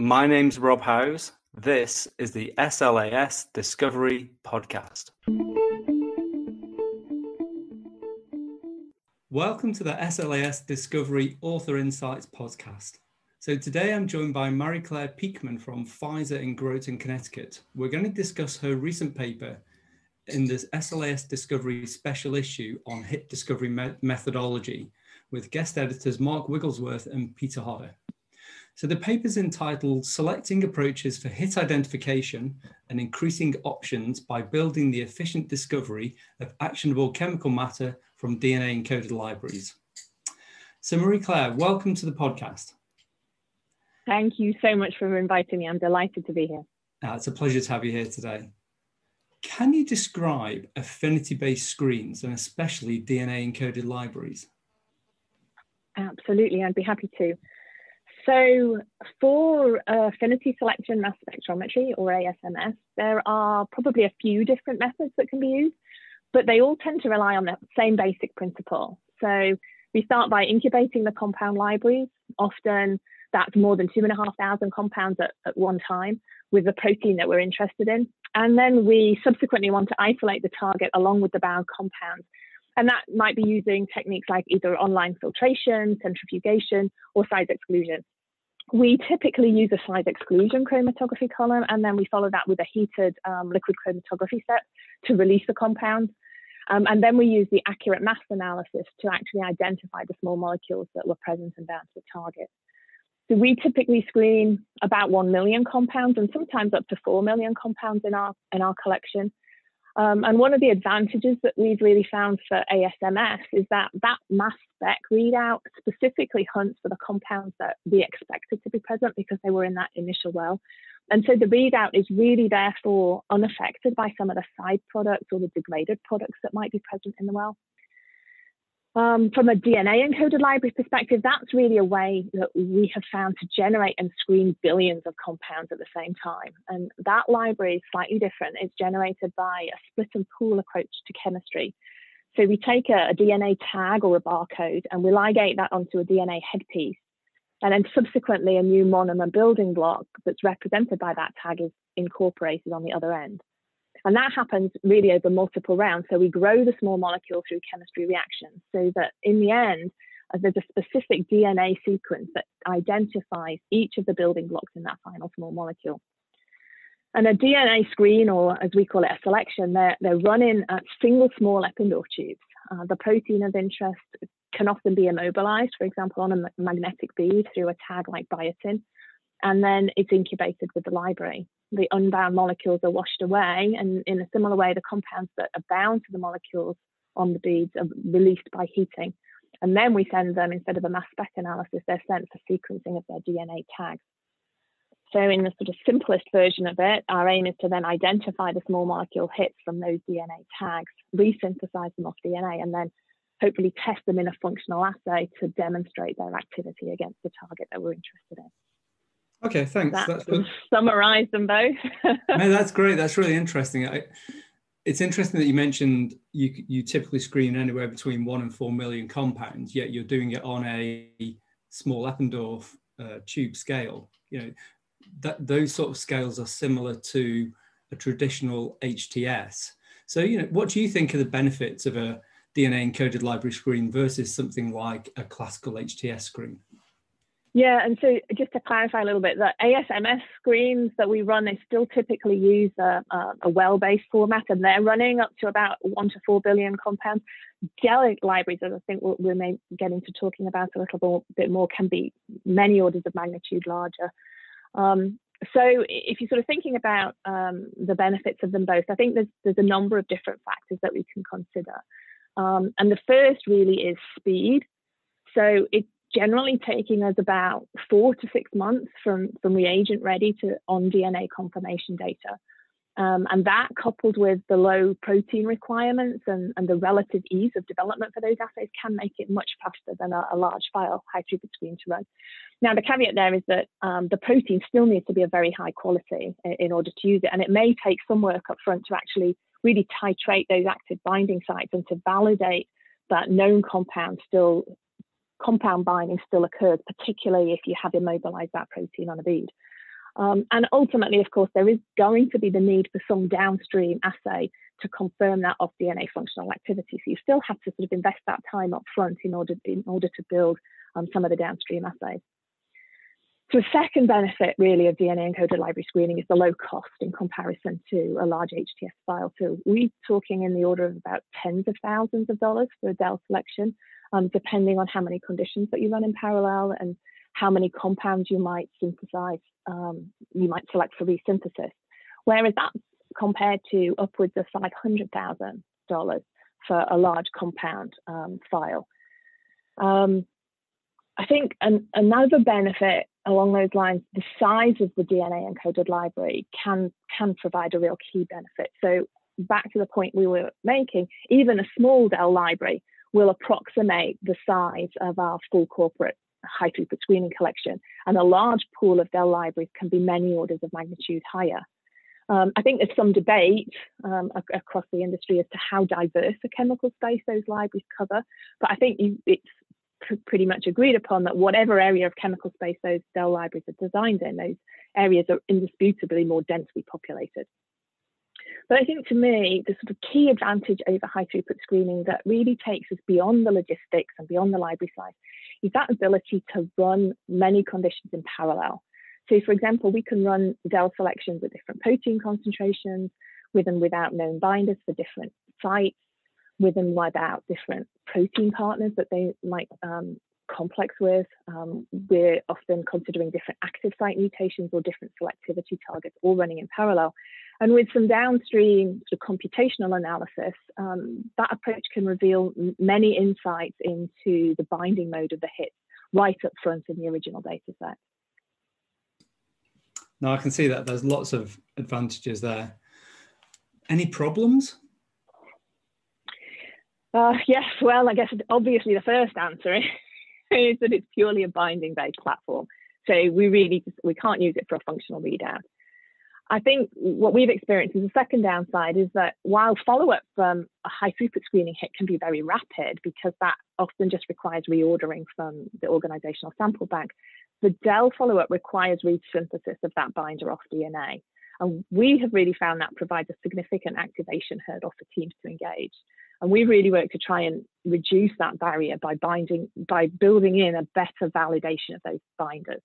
My name's Rob Howes. This is the SLAS Discovery Podcast. Welcome to the SLAS Discovery Author Insights Podcast. So today I'm joined by Marie Claire Peekman from Pfizer in Groton, Connecticut. We're going to discuss her recent paper in this SLAS Discovery special issue on hit discovery me- methodology with guest editors Mark Wigglesworth and Peter Hodder. So the paper is entitled Selecting Approaches for Hit Identification and Increasing Options by Building the Efficient Discovery of Actionable Chemical Matter from DNA Encoded Libraries. So Marie Claire, welcome to the podcast. Thank you so much for inviting me. I'm delighted to be here. Uh, it's a pleasure to have you here today. Can you describe affinity-based screens and especially DNA encoded libraries? Absolutely, I'd be happy to. So for uh, affinity selection mass spectrometry or ASMS, there are probably a few different methods that can be used, but they all tend to rely on the same basic principle. So we start by incubating the compound libraries. Often that's more than two and a half thousand compounds at, at one time with the protein that we're interested in. And then we subsequently want to isolate the target along with the bound compounds and that might be using techniques like either online filtration, centrifugation, or size exclusion. We typically use a size exclusion chromatography column, and then we follow that with a heated um, liquid chromatography set to release the compounds. Um, and then we use the accurate mass analysis to actually identify the small molecules that were present and bound to the target. So we typically screen about 1 million compounds and sometimes up to 4 million compounds in our, in our collection. Um, and one of the advantages that we've really found for ASMS is that that mass spec readout specifically hunts for the compounds that we expected to be present because they were in that initial well. And so the readout is really therefore unaffected by some of the side products or the degraded products that might be present in the well. Um, from a DNA encoded library perspective, that's really a way that we have found to generate and screen billions of compounds at the same time. And that library is slightly different. It's generated by a split and pool approach to chemistry. So we take a, a DNA tag or a barcode and we ligate that onto a DNA headpiece. And then subsequently, a new monomer building block that's represented by that tag is incorporated on the other end. And that happens really over multiple rounds. So we grow the small molecule through chemistry reactions so that in the end, uh, there's a specific DNA sequence that identifies each of the building blocks in that final small molecule. And a DNA screen, or as we call it, a selection, they're, they're run in at single small Eppendorf tubes. Uh, the protein of interest can often be immobilized, for example, on a magnetic bead through a tag like biotin, and then it's incubated with the library the unbound molecules are washed away. And in a similar way, the compounds that are bound to the molecules on the beads are released by heating. And then we send them, instead of a mass spec analysis, they're sent for sequencing of their DNA tags. So, in the sort of simplest version of it, our aim is to then identify the small molecule hits from those DNA tags, resynthesize them off DNA, and then hopefully test them in a functional assay to demonstrate their activity against the target that we're interested in. Okay, thanks. That that's good. Summarize them both. no, that's great. That's really interesting. I, it's interesting that you mentioned you you typically screen anywhere between one and four million compounds, yet you're doing it on a small Eppendorf uh, tube scale. You know, that those sort of scales are similar to a traditional HTS. So, you know, what do you think are the benefits of a DNA encoded library screen versus something like a classical HTS screen? Yeah, and so just to clarify a little bit, the ASMS screens that we run, they still typically use a, a, well-based format, and they're running up to about one to four billion compounds. GEL libraries, as I think we may get into talking about a little more, bit more, can be many orders of magnitude larger. Um, so if you're sort of thinking about um, the benefits of them both, I think there's there's a number of different factors that we can consider. Um, and the first really is speed. So it generally taking us about four to six months from, from reagent ready to on DNA confirmation data. Um, and that coupled with the low protein requirements and, and the relative ease of development for those assays can make it much faster than a, a large file high throughput screen to run. Now, the caveat there is that um, the protein still needs to be of very high quality in, in order to use it. And it may take some work up front to actually really titrate those active binding sites and to validate that known compound still compound binding still occurs, particularly if you have immobilized that protein on a bead. Um, and ultimately, of course, there is going to be the need for some downstream assay to confirm that off DNA functional activity. So you still have to sort of invest that time up front in order, in order to build um, some of the downstream assays. So a second benefit really of DNA encoded library screening is the low cost in comparison to a large HTS file. So we're talking in the order of about tens of thousands of dollars for a DEL selection, um, depending on how many conditions that you run in parallel and how many compounds you might synthesize, um, you might select for resynthesis. Whereas that's compared to upwards of $500,000 for a large compound um, file. Um, I think an, another benefit along those lines, the size of the DNA encoded library can can provide a real key benefit. So back to the point we were making, even a small DEL library will approximate the size of our full corporate high throughput screening collection, and a large pool of DEL libraries can be many orders of magnitude higher. Um, I think there's some debate um, across the industry as to how diverse a chemical space those libraries cover, but I think you, it's pretty much agreed upon that whatever area of chemical space those DEL libraries are designed in, those areas are indisputably more densely populated. But I think to me, the sort of key advantage over high throughput screening that really takes us beyond the logistics and beyond the library size is that ability to run many conditions in parallel. So for example, we can run DEL selections at different protein concentrations with and without known binders for different sites with and without different protein partners that they might um, complex with. Um, we're often considering different active site mutations or different selectivity targets all running in parallel. And with some downstream sort of computational analysis, um, that approach can reveal many insights into the binding mode of the hit right up front in the original data set. Now I can see that there's lots of advantages there. Any problems? Uh, yes, well, I guess obviously the first answer is that it's purely a binding based platform. So we really we can't use it for a functional readout. I think what we've experienced as a second downside is that while follow up from a high throughput screening hit can be very rapid because that often just requires reordering from the organizational sample bank, the DEL follow up requires re-synthesis of that binder off DNA. And we have really found that provides a significant activation hurdle for teams to engage. And we really work to try and reduce that barrier by binding, by building in a better validation of those binders.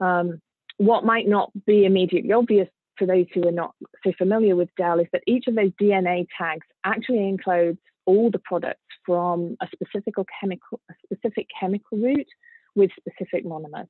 Um, what might not be immediately obvious for those who are not so familiar with DEL is that each of those DNA tags actually encodes all the products from a specific chemical, a specific chemical route with specific monomers.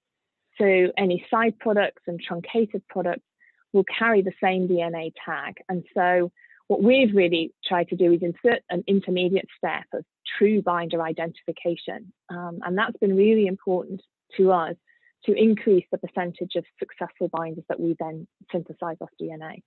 So any side products and truncated products will carry the same DNA tag. And so what we've really tried to do is insert an intermediate step of true binder identification. Um, and that's been really important to us to increase the percentage of successful binders that we then synthesize off DNA.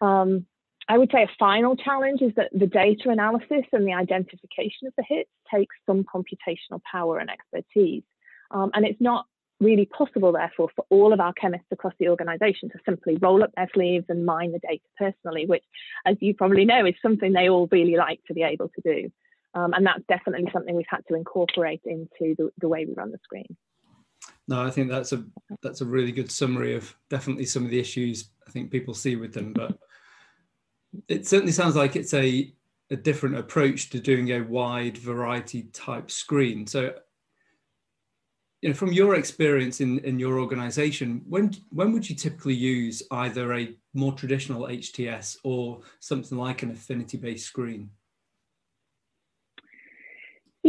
Um, I would say a final challenge is that the data analysis and the identification of the hits takes some computational power and expertise. Um, and it's not really possible, therefore, for all of our chemists across the organization to simply roll up their sleeves and mine the data personally, which, as you probably know, is something they all really like to be able to do. Um, and that's definitely something we've had to incorporate into the, the way we run the screen. No, I think that's a that's a really good summary of definitely some of the issues I think people see with them. But it certainly sounds like it's a a different approach to doing a wide variety type screen. So you know, from your experience in, in your organization, when when would you typically use either a more traditional HTS or something like an affinity-based screen?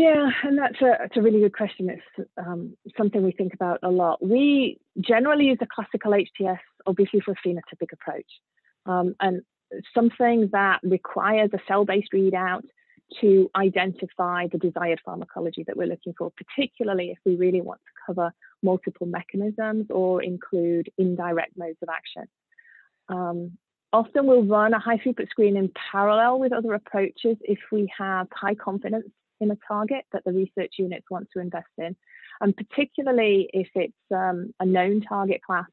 Yeah, and that's a, that's a really good question. It's um, something we think about a lot. We generally use a classical HTS, obviously, for a phenotypic approach. Um, and something that requires a cell-based readout to identify the desired pharmacology that we're looking for, particularly if we really want to cover multiple mechanisms or include indirect modes of action. Um, often we'll run a high throughput screen in parallel with other approaches if we have high confidence in a target that the research units want to invest in, and particularly if it's um, a known target class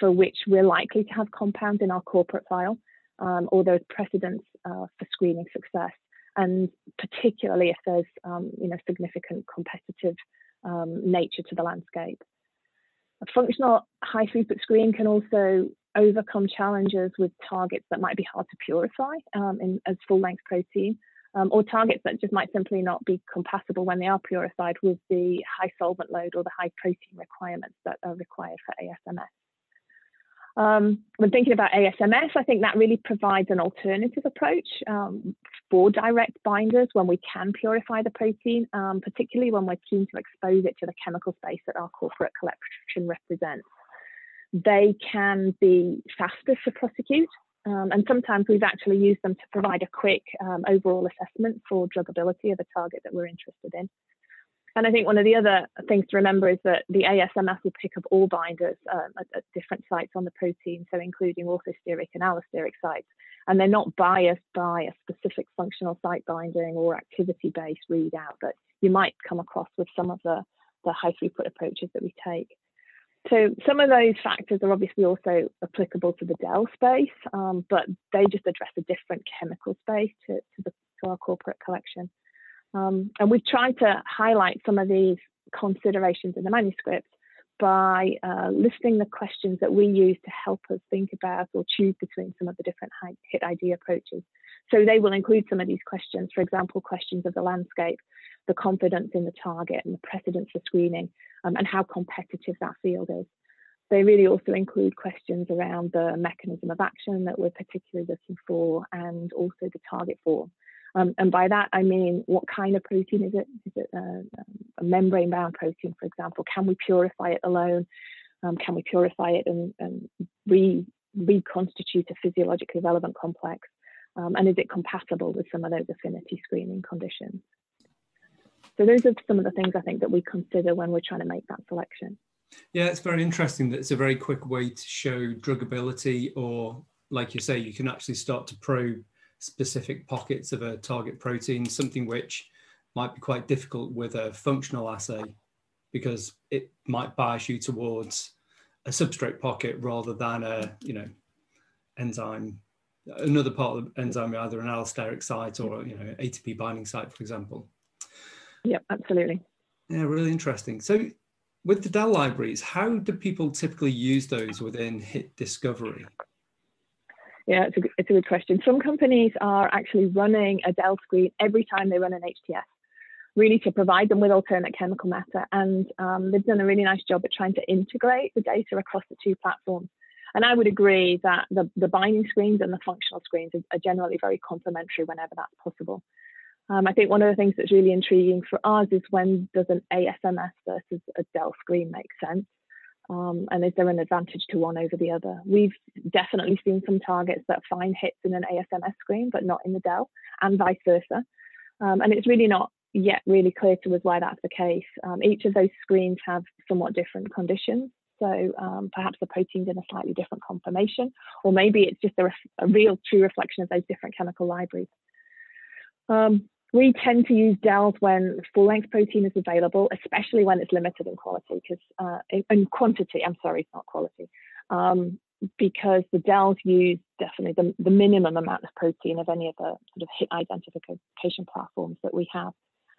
for which we're likely to have compounds in our corporate file um, or there's precedence uh, for screening success and particularly if there's um, you know significant competitive um, nature to the landscape. A functional high throughput screen can also overcome challenges with targets that might be hard to purify um, in, as full length protein, um, or targets that just might simply not be compatible when they are purified with the high solvent load or the high protein requirements that are required for ASMS. Um, when thinking about ASMS, I think that really provides an alternative approach um, for direct binders when we can purify the protein, um, particularly when we're keen to expose it to the chemical space that our corporate collection represents. They can be faster to prosecute, um, and sometimes we've actually used them to provide a quick um, overall assessment for drugability of a target that we're interested in. And I think one of the other things to remember is that the ASMS will pick up all binders um, at, at, different sites on the protein, so including orthosteric and allosteric sites. And they're not biased by a specific functional site binding or activity based readout that you might come across with some of the, the high throughput approaches that we take. So some of those factors are obviously also applicable to the Dell space, um, but they just address a different chemical space to, to, the, to our corporate collection. Um, and we've tried to highlight some of these considerations in the manuscript by uh, listing the questions that we use to help us think about or choose between some of the different hit ID approaches. So they will include some of these questions, for example, questions of the landscape, the confidence in the target and the precedence for screening, um, and how competitive that field is. They really also include questions around the mechanism of action that we're particularly looking for and also the target form. Um, and by that, I mean, what kind of protein is it? Is it a, a membrane bound protein, for example? Can we purify it alone? Um, can we purify it and, and re, reconstitute a physiologically relevant complex? Um, and is it compatible with some of those affinity screening conditions? So those are some of the things I think that we consider when we're trying to make that selection. Yeah, it's very interesting that it's a very quick way to show drugability, or like you say, you can actually start to probe specific pockets of a target protein, something which might be quite difficult with a functional assay because it might bias you towards a substrate pocket rather than a, you know, enzyme, another part of the enzyme, either an allosteric site or, you know, ATP binding site, for example. Yeah, absolutely. Yeah, really interesting. So with the DEL libraries, how do people typically use those within hit discovery? Yeah, it's a, it's a good question. Some companies are actually running a DEL screen every time they run an HTS, really to provide them with alternate chemical matter. And um, they've done a really nice job at trying to integrate the data across the two platforms. And I would agree that the, the binding screens and the functional screens are, are generally very complementary whenever that's possible. Um, I think one of the things that's really intriguing for us is when does an ASMS versus a DEL screen make sense? Um, and is there an advantage to one over the other? We've definitely seen some targets that find hits in an ASMS screen, but not in the DEL, and vice versa. Um, and it's really not yet really clear to us why that's the case. Um, each of those screens have somewhat different conditions. So um, perhaps the protein's in a slightly different conformation, or maybe it's just a, a real true reflection of those different chemical libraries. Um, we tend to use DELs when full length protein is available, especially when it's limited in quality, because uh, in, quantity, I'm sorry, it's not quality, um, because the DELs use definitely the, the, minimum amount of protein of any of the sort of hit identification platforms that we have.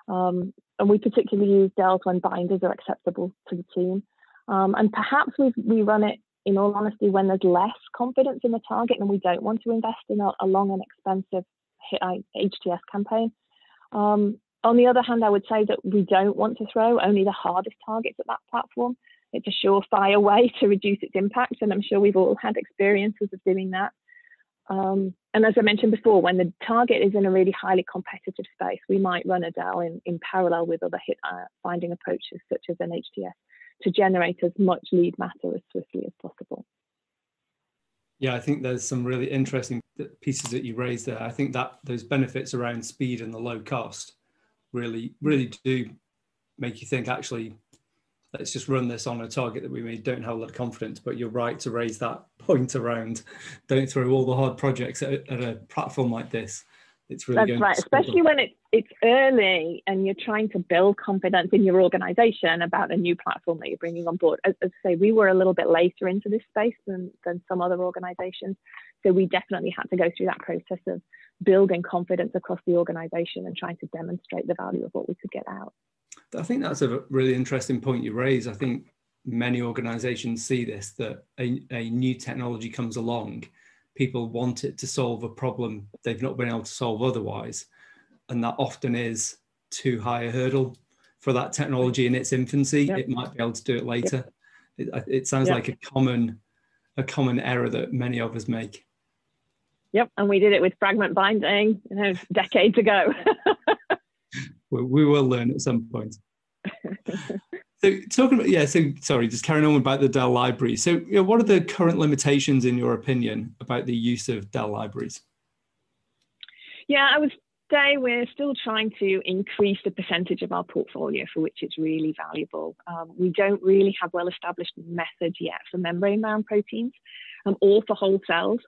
Um, and we particularly use DELs when binders are acceptable to the team. Um, and perhaps we we run it, in all honesty, when there's less confidence in the target and we don't want to invest in a, a long and expensive hit HTS campaign. Um, on the other hand, I would say that we don't want to throw only the hardest targets at that platform. It's a surefire way to reduce its impact, and I'm sure we've all had experiences of doing that. Um, and as I mentioned before, when the target is in a really highly competitive space, we might run a in, in parallel with other hit uh, finding approaches such as an HTS to generate as much lead matter as swiftly as possible. Yeah, I think there's some really interesting pieces that you raised there. I think that those benefits around speed and the low cost really, really do make you think actually, let's just run this on a target that we may don't have a lot of confidence. But you're right to raise that point around don't throw all the hard projects at, at a platform like this it's really that's right especially when it's it's early and you're trying to build confidence in your organization about a new platform that you're bringing on board. As, as i say we were a little bit later into this space than than some other organizations. So we definitely had to go through that process of building confidence across the organization and trying to demonstrate the value of what we could get out. I think that's a really interesting point you raise. I think many organizations see this that a, a new technology comes along, people want it to solve a problem they've not been able to solve otherwise. And that often is too high a hurdle for that technology in its infancy. Yep. It might be able to do it later. Yep. It, it, sounds yep. like a common a common error that many of us make. Yep, and we did it with fragment binding, you know, decades ago. we, we will learn at some point. So talking about yeah, so sorry, just carrying on about the Dell library. So you know, what are the current limitations in your opinion about the use of Dell libraries? Yeah, I would say we're still trying to increase the percentage of our portfolio for which it's really valuable. Um, we don't really have well-established methods yet for membrane-bound proteins um, or for whole cells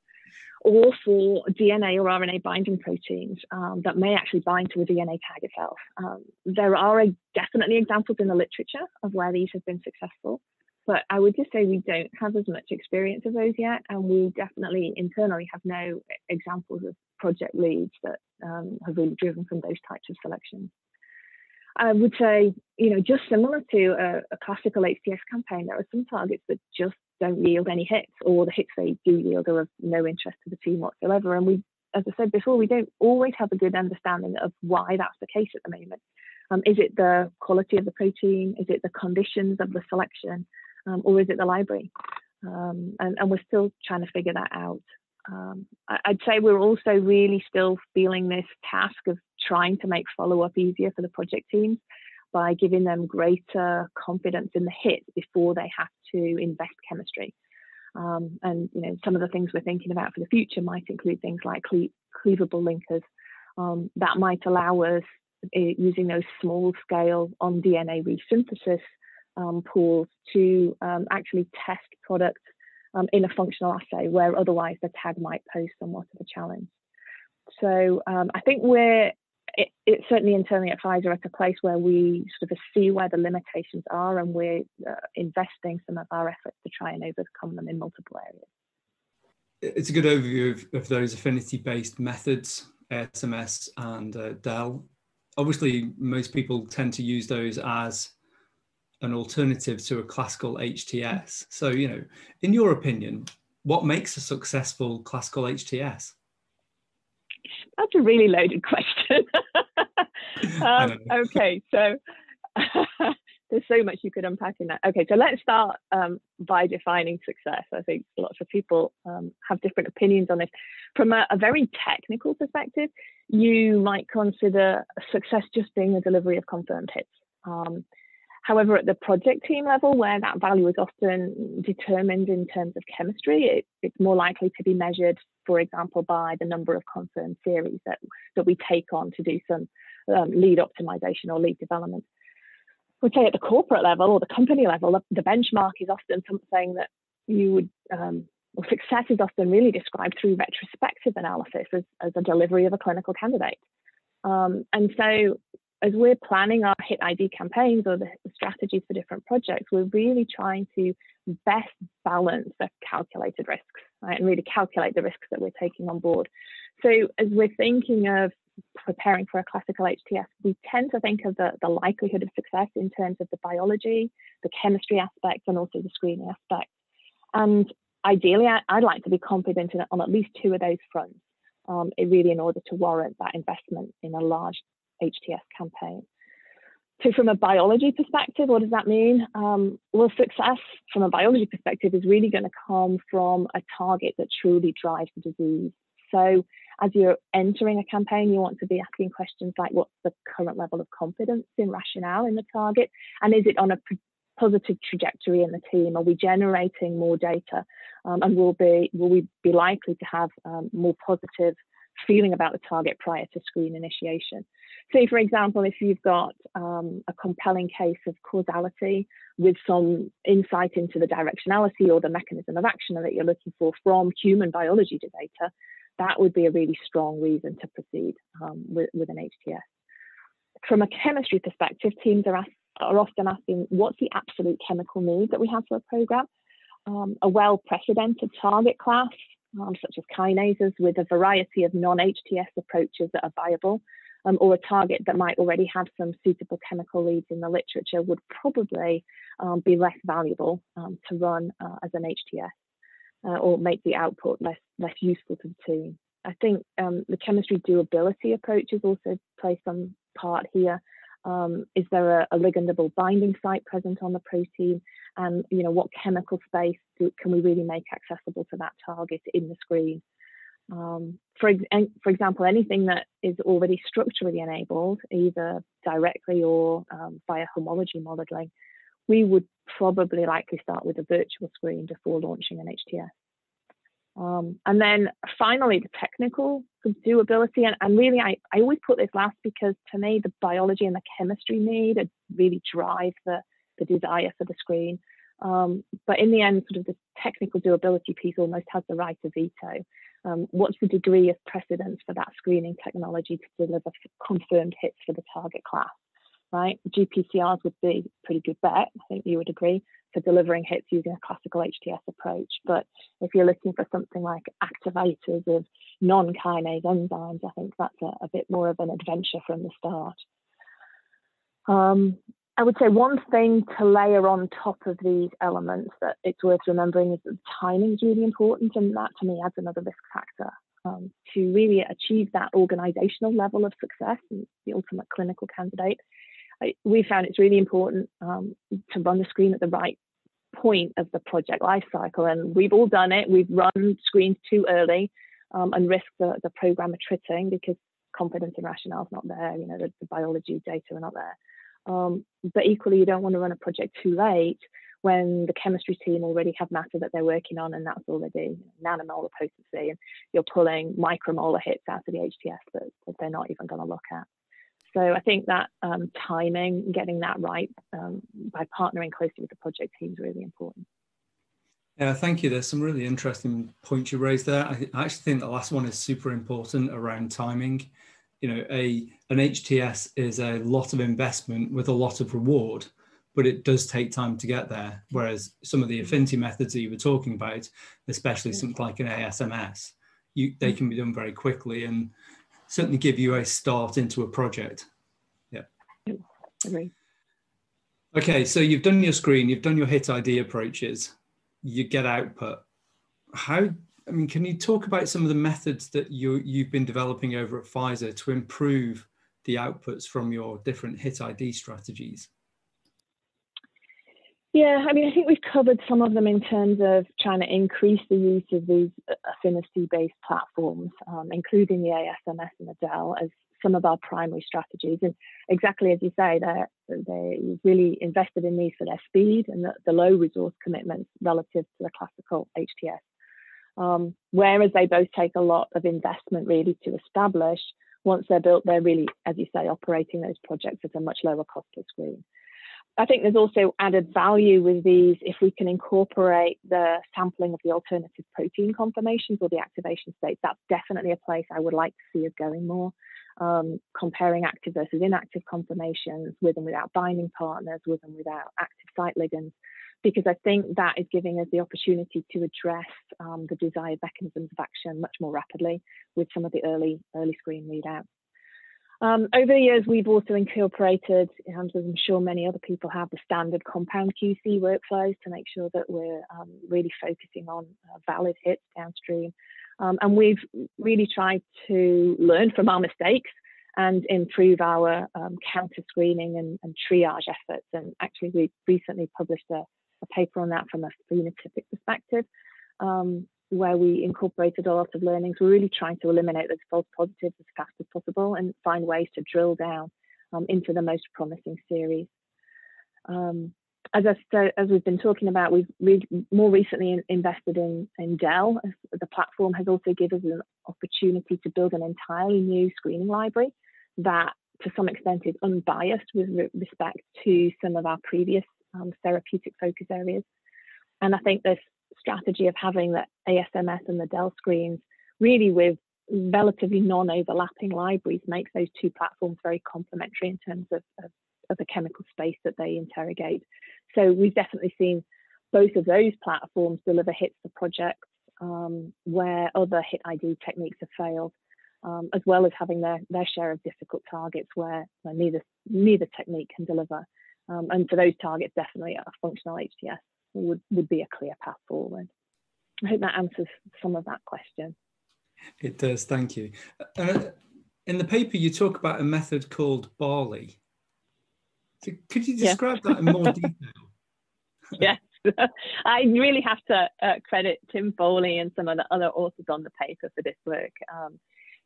or for DNA or RNA binding proteins um, that may actually bind to a DNA tag itself. Um, there are a, definitely examples in the literature of where these have been successful, but I would just say we don't have as much experience of those yet, and we definitely internally have no examples of project leads that um, have really driven from those types of selections. I would say, you know, just similar to a, a classical HTS campaign, there are some targets that just don't yield any hits, or the hits they do yield are of no interest to the team whatsoever. And we, as I said before, we don't always have a good understanding of why that's the case at the moment. Um, is it the quality of the protein? Is it the conditions of the selection? Um, or is it the library? Um, and, and, we're still trying to figure that out. Um, I, I'd say we're also really still feeling this task of trying to make follow up easier for the project teams by giving them greater confidence in the hit before they have to invest chemistry. Um, and you know, some of the things we're thinking about for the future might include things like cle- cleavable linkers um, that might allow us, uh, using those small scale on DNA resynthesis um, pools, to um, actually test products um, in a functional assay where otherwise the tag might pose somewhat of a challenge. So um, I think we're it, it's certainly internally at Pfizer at a place where we sort of see where the limitations are and we're uh, investing some of our efforts to try and overcome them in multiple areas. It's a good overview of, of those affinity based methods, SMS and uh, Dell. Obviously, most people tend to use those as an alternative to a classical HTS. So, you know, in your opinion, what makes a successful classical HTS? That's a really loaded question. Um, okay, so there's so much you could unpack in that. Okay, so let's start um, by defining success. I think lots of people um, have different opinions on this. From a, a, very technical perspective, you might consider success just being the delivery of confirmed hits. Um, However, at the project team level, where that value is often determined in terms of chemistry, it, it's more likely to be measured, for example, by the number of confirmed series that, that we take on to do some um, lead optimization or lead development. I would say at the corporate level or the company level, the, the benchmark is often something that you would, um, well, success is often really described through retrospective analysis as, as a delivery of a clinical candidate. Um, and so as we're planning our hit ID campaigns or the strategies for different projects, we're really trying to best balance the calculated risks right, and really calculate the risks that we're taking on board. So as we're thinking of preparing for a classical HTS, we tend to think of the, the likelihood of success in terms of the biology, the chemistry aspect, and also the screening aspect. And ideally, I, would like to be confident in, on at least two of those fronts. Um, really in order to warrant that investment in a large HTS campaign. So, from a biology perspective, what does that mean? Um, well, success from a biology perspective is really going to come from a target that truly drives the disease. So, as you're entering a campaign, you want to be asking questions like what's the current level of confidence in rationale in the target? And is it on a positive trajectory in the team? Are we generating more data? Um, and will, be, will we be likely to have um, more positive feeling about the target prior to screen initiation? say, for example, if you've got um, a compelling case of causality with some insight into the directionality or the mechanism of action that you're looking for from human biology data, that would be a really strong reason to proceed um, with, with, an HTS. From a chemistry perspective, teams are, ask, are often asking what's the absolute chemical need that we have for a program? Um, a well precedented target class, um, such as kinases, with a variety of non HTS approaches that are viable um, or a target that might already have some suitable chemical leads in the literature would probably um, be less valuable um, to run uh, as an HTS uh, or make the output less less useful to the team. I think um, the chemistry doability approach has also played some part here. Um, is there a, a, ligandable binding site present on the protein? And you know, what chemical space do, can we really make accessible to that target in the screen? Um, for, for example, anything that is already structurally enabled, either directly or um, via homology modeling, we would probably likely start with a virtual screen before launching an HTS. Um, and then finally, the technical doability. And, and really, I, I always put this last because to me, the biology and the chemistry need really drive the, the desire for the screen. Um, but in the end, sort of the technical doability piece almost has the right of veto. Um, what's the degree of precedence for that screening technology to deliver confirmed hits for the target class? Right, GPCRs would be a pretty good bet. I think you would agree for delivering hits using a classical HTS approach. But if you're looking for something like activators of non-kinase enzymes, I think that's a, a, bit more of an adventure from the start. Um, I would say one thing to layer on top of these elements that it's worth remembering is that timing is really important, and that to me adds another risk factor. Um, to really achieve that organizational level of success and the ultimate clinical candidate, We found it's really important um, to run the screen at the right point of the project life cycle. And we've all done it. We've run screens too early um, and risked the, the program attriting because confidence and rationale is not there. You know, the, the biology data are not there. Um, but equally, you don't want to run a project too late when the chemistry team already have matter that they're working on, and that's all they already nanomolar potency, and you're pulling micromolar hits out of the HTS that, that they're not even going to look at. So I think that um, timing, getting that right um, by partnering closely with the project team is really important. Yeah, thank you. There's some really interesting points you raised there. I, I actually think the last one is super important around timing. You know, a an HTS is a lot of investment with a lot of reward, but it does take time to get there. Whereas some of the affinity methods that you were talking about, especially something like an ASMS, you, they can be done very quickly. And certainly give you a start into a project. Yeah. Agree. Okay, so you've done your screen, you've done your hit ID approaches, you get output. How, I mean, can you talk about some of the methods that you, you've been developing over at Pfizer to improve the outputs from your different hit ID strategies? Yeah, I mean, I think we've covered some of them in terms of trying to increase the use of these affinity-based platforms, um, including the ASMS and the DEL as some of our primary strategies. And exactly as you say, they're, they really invested in these for their speed and the, the low resource commitments relative to the classical HTS. Um, whereas they both take a lot of investment really to establish, once they're built, they're really, as you say, operating those projects at a much lower cost per screen. I think there's also added value with these if we can incorporate the sampling of the alternative protein conformations or the activation states. That's definitely a place I would like to see us going more. Um, comparing active versus inactive conformations with and without binding partners, with and without active site ligands, because I think that is giving us the opportunity to address um, the desired mechanisms of action much more rapidly with some of the early early screen readouts. Um, over the years, we've also incorporated, as I'm sure many other people have, the standard compound QC workflows to make sure that we're um, really focusing on uh, valid hits downstream. Um, and we've really tried to learn from our mistakes and improve our um, counter screening and, and, triage efforts. And actually, we recently published a, a, paper on that from a phenotypic perspective. Um, where we incorporated a lot of learnings. We're really trying to eliminate those false positives as fast as possible and find ways to drill down um, into the most promising series. Um, as, I, as we've been talking about, we've re more recently in, invested in, in DEL. The platform has also given us an opportunity to build an entirely new screening library that, to some extent, is unbiased with re respect to some of our previous um, therapeutic focus areas. And I think this strategy of having the ASMS and the DEL screens really with relatively non-overlapping libraries makes those two platforms very complementary in terms of, of, of, the chemical space that they interrogate. So we've definitely seen both of those platforms deliver hits for projects um, where other hit ID techniques have failed. um, as well as having their, their share of difficult targets where, where neither, neither technique can deliver. Um, and for those targets, definitely a functional HTS would, would be a clear path forward. I hope that answers some of that question. It does, thank you. Uh, in the paper, you talk about a method called Barley. So could you describe yeah. that in more detail? yes, I really have to uh, credit Tim Foley and some of the other authors on the paper for this work. Um,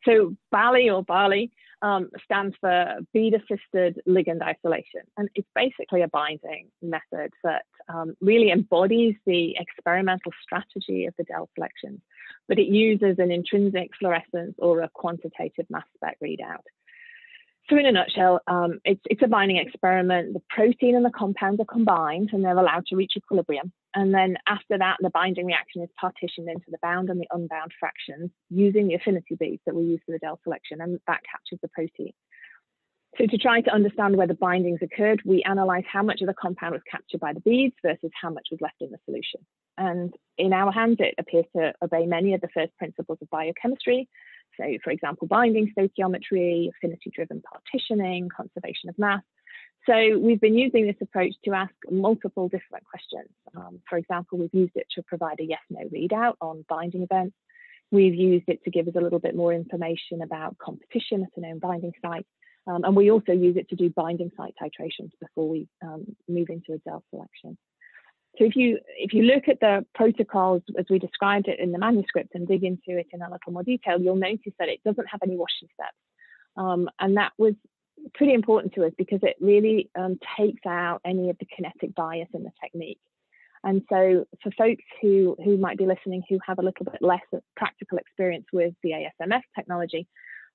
so BALI or BALI um, stands for bead-assisted ligand isolation, and it's basically a binding method that um, really embodies the experimental strategy of the DEL selections, but it uses an intrinsic fluorescence or a quantitative mass spec readout. So in a nutshell, um, it's, it's a binding experiment. The protein and the compounds are combined and they're allowed to reach equilibrium. And then after that, the binding reaction is partitioned into the bound and the unbound fractions using the affinity beads that we use for the DEL selection, and that captures the protein. So to try to understand where the bindings occurred, we analyze how much of the compound was captured by the beads versus how much was left in the solution. And in our hands, it appears to obey many of the first principles of biochemistry, so, for example, binding stoichiometry, affinity driven partitioning, conservation of mass. So, we've been using this approach to ask multiple different questions. Um, for example, we've used it to provide a yes no readout on binding events. We've used it to give us a little bit more information about competition at a known binding site. Um, and we also use it to do binding site titrations before we um, move into a DEL selection. So if you if you look at the protocols as we described it in the manuscript and dig into it in a little more detail, you'll notice that it doesn't have any washing steps, um, and that was pretty important to us because it really um, takes out any of the kinetic bias in the technique. And so for folks who who might be listening who have a little bit less practical experience with the ASMS technology,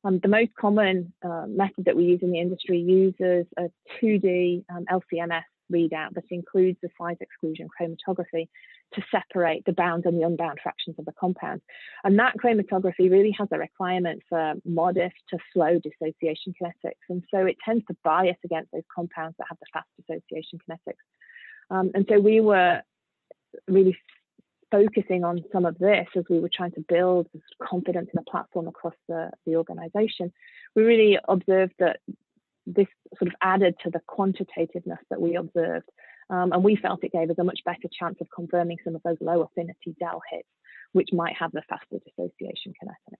um, the most common uh, method that we use in the industry uses a 2D um, LCMS readout that includes the size exclusion chromatography to separate the bound and the unbound fractions of the compound. And that chromatography really has a requirement for modest to slow dissociation kinetics. And so it tends to bias against those compounds that have the fast dissociation kinetics. Um, and so we were really focusing on some of this as we were trying to build confidence in the platform across the, the organization. We really observed that this sort of added to the quantitativeness that we observed. Um, and we felt it gave us a much better chance of confirming some of those low affinity DEL hits, which might have the faster dissociation kinetics.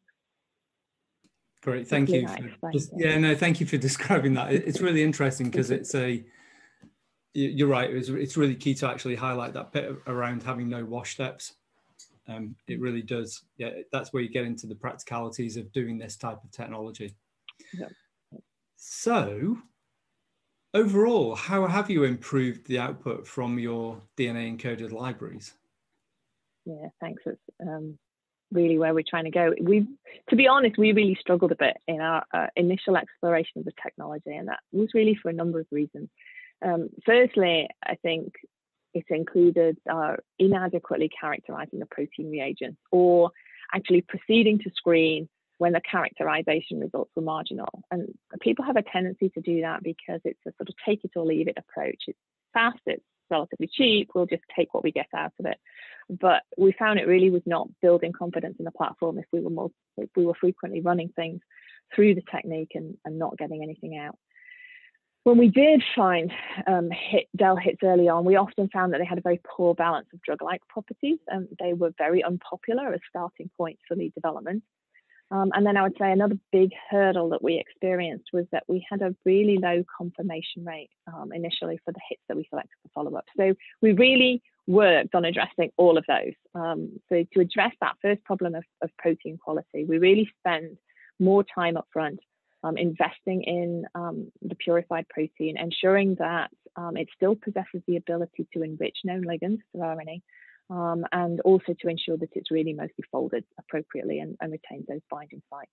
Great, thank you. For, just, yeah, no, thank you for describing that. It's really interesting because it's a, you're right, it's, it's really key to actually highlight that bit around having no wash steps. Um, it really does. Yeah, that's where you get into the practicalities of doing this type of technology. Yeah. So, overall, how have you improved the output from your DNA encoded libraries? Yeah, thanks. It's um, really where we're trying to go. We, to be honest, we really struggled a bit in our uh, initial exploration of the technology, and that was really for a number of reasons. Um, firstly, I think it included uh, inadequately characterizing the protein reagents or actually proceeding to screen when the characterization results were marginal. And people have a tendency to do that because it's a sort of take it or leave it approach. It's fast, it's relatively cheap, we'll just take what we get out of it. But we found it really was not building confidence in the platform if we were more, if we were frequently running things through the technique and, and not getting anything out. When we did find um, hit DEL hits early on, we often found that they had a very poor balance of drug-like properties and they were very unpopular as starting points for lead development. Um, and then I would say another big hurdle that we experienced was that we had a really low confirmation rate um, initially for the hits that we selected for follow up. So we really worked on addressing all of those. Um, so to address that first problem of, of, protein quality, we really spend more time upfront um, investing in um, the purified protein, ensuring that um, it still possesses the ability to enrich known ligands through RNA um, and also to ensure that it's really mostly folded appropriately and, and retains those binding sites.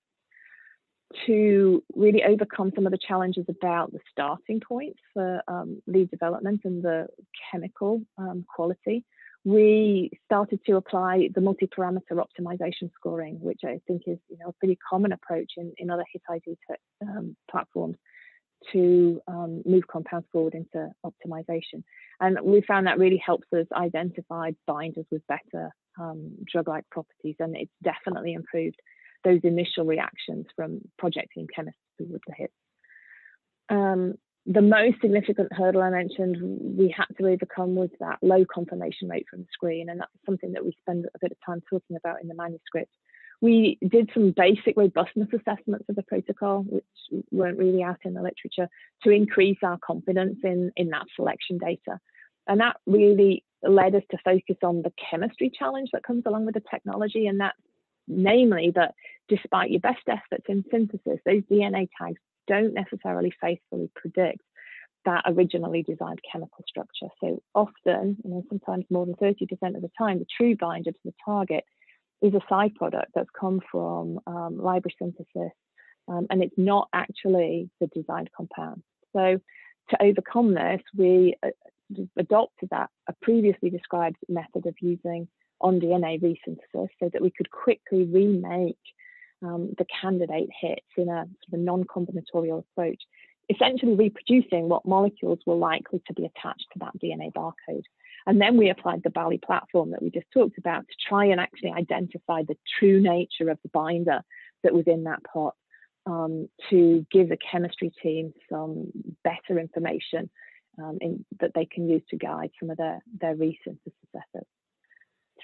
To really overcome some of the challenges about the starting points for um, lead development and the chemical um, quality, we started to apply the multi-parameter optimization scoring, which I think is you know a pretty common approach in, in other hit ID um, platforms to um, move compounds forward into optimization. And we found that really helps us identify binders with better um, drug-like properties, and it's definitely improved those initial reactions from project team chemists would the hits. The most significant hurdle I mentioned we had to overcome was that low confirmation rate from the screen, and that's something that we spend a bit of time talking about in the manuscript. We did some basic robustness assessments of the protocol, which weren't really out in the literature, to increase our confidence in, in that selection data. And that really led us to focus on the chemistry challenge that comes along with the technology, and that namely that despite your best efforts in synthesis, those DNA tags don't necessarily faithfully predict that originally designed chemical structure. So often, you know, sometimes more than 30% of the time, the true binder to the target is a side product that's come from um, library synthesis, um, and it's not actually the designed compound. So to overcome this, we uh, adopted that a previously described method of using on DNA resynthesis so that we could quickly remake um, the candidate hits in a sort of non-combinatorial approach, essentially reproducing what molecules were likely to be attached to that DNA barcode. And then we applied the Bally platform that we just talked about to try and actually identify the true nature of the binder that was in that pot um, to give the chemistry team some better information um, in, that they can use to guide some of their, their resynthesis efforts.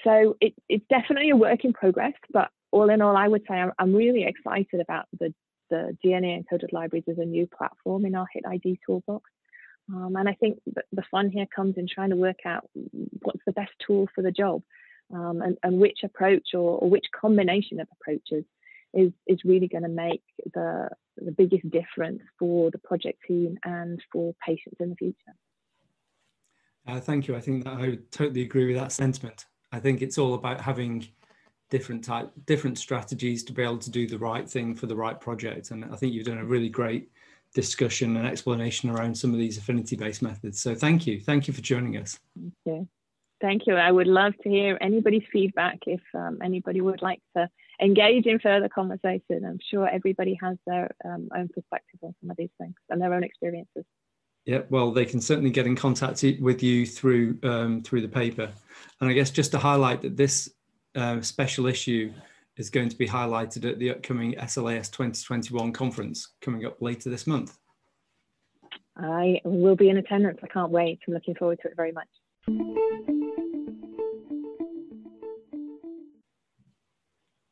So it, it's definitely a work in progress, but all in all, I would say I'm, I'm really excited about the, the DNA encoded libraries as a new platform in our HIT ID toolbox. Um, and I think the fun here comes in trying to work out what's the best tool for the job um, and, and, which approach or, or, which combination of approaches is, is really going to make the, the biggest difference for the project team and for patients in the future. Uh, thank you. I think that I would totally agree with that sentiment. I think it's all about having different type different strategies to be able to do the right thing for the right project. And i think you've done a really great discussion and explanation around some of these affinity based methods. So thank you. Thank you for joining us. Thank you. Thank you. I would love to hear anybody's feedback if um, anybody would like to engage in further conversation. I'm sure everybody has their um, own perspective on some of these things and their own experiences. Yeah, well, they can certainly get in contact with you through um, through the paper, and I guess just to highlight that this uh, special issue is going to be highlighted at the upcoming SLAS 2021 conference coming up later this month. I will be in attendance. I can't wait. I'm looking forward to it very much.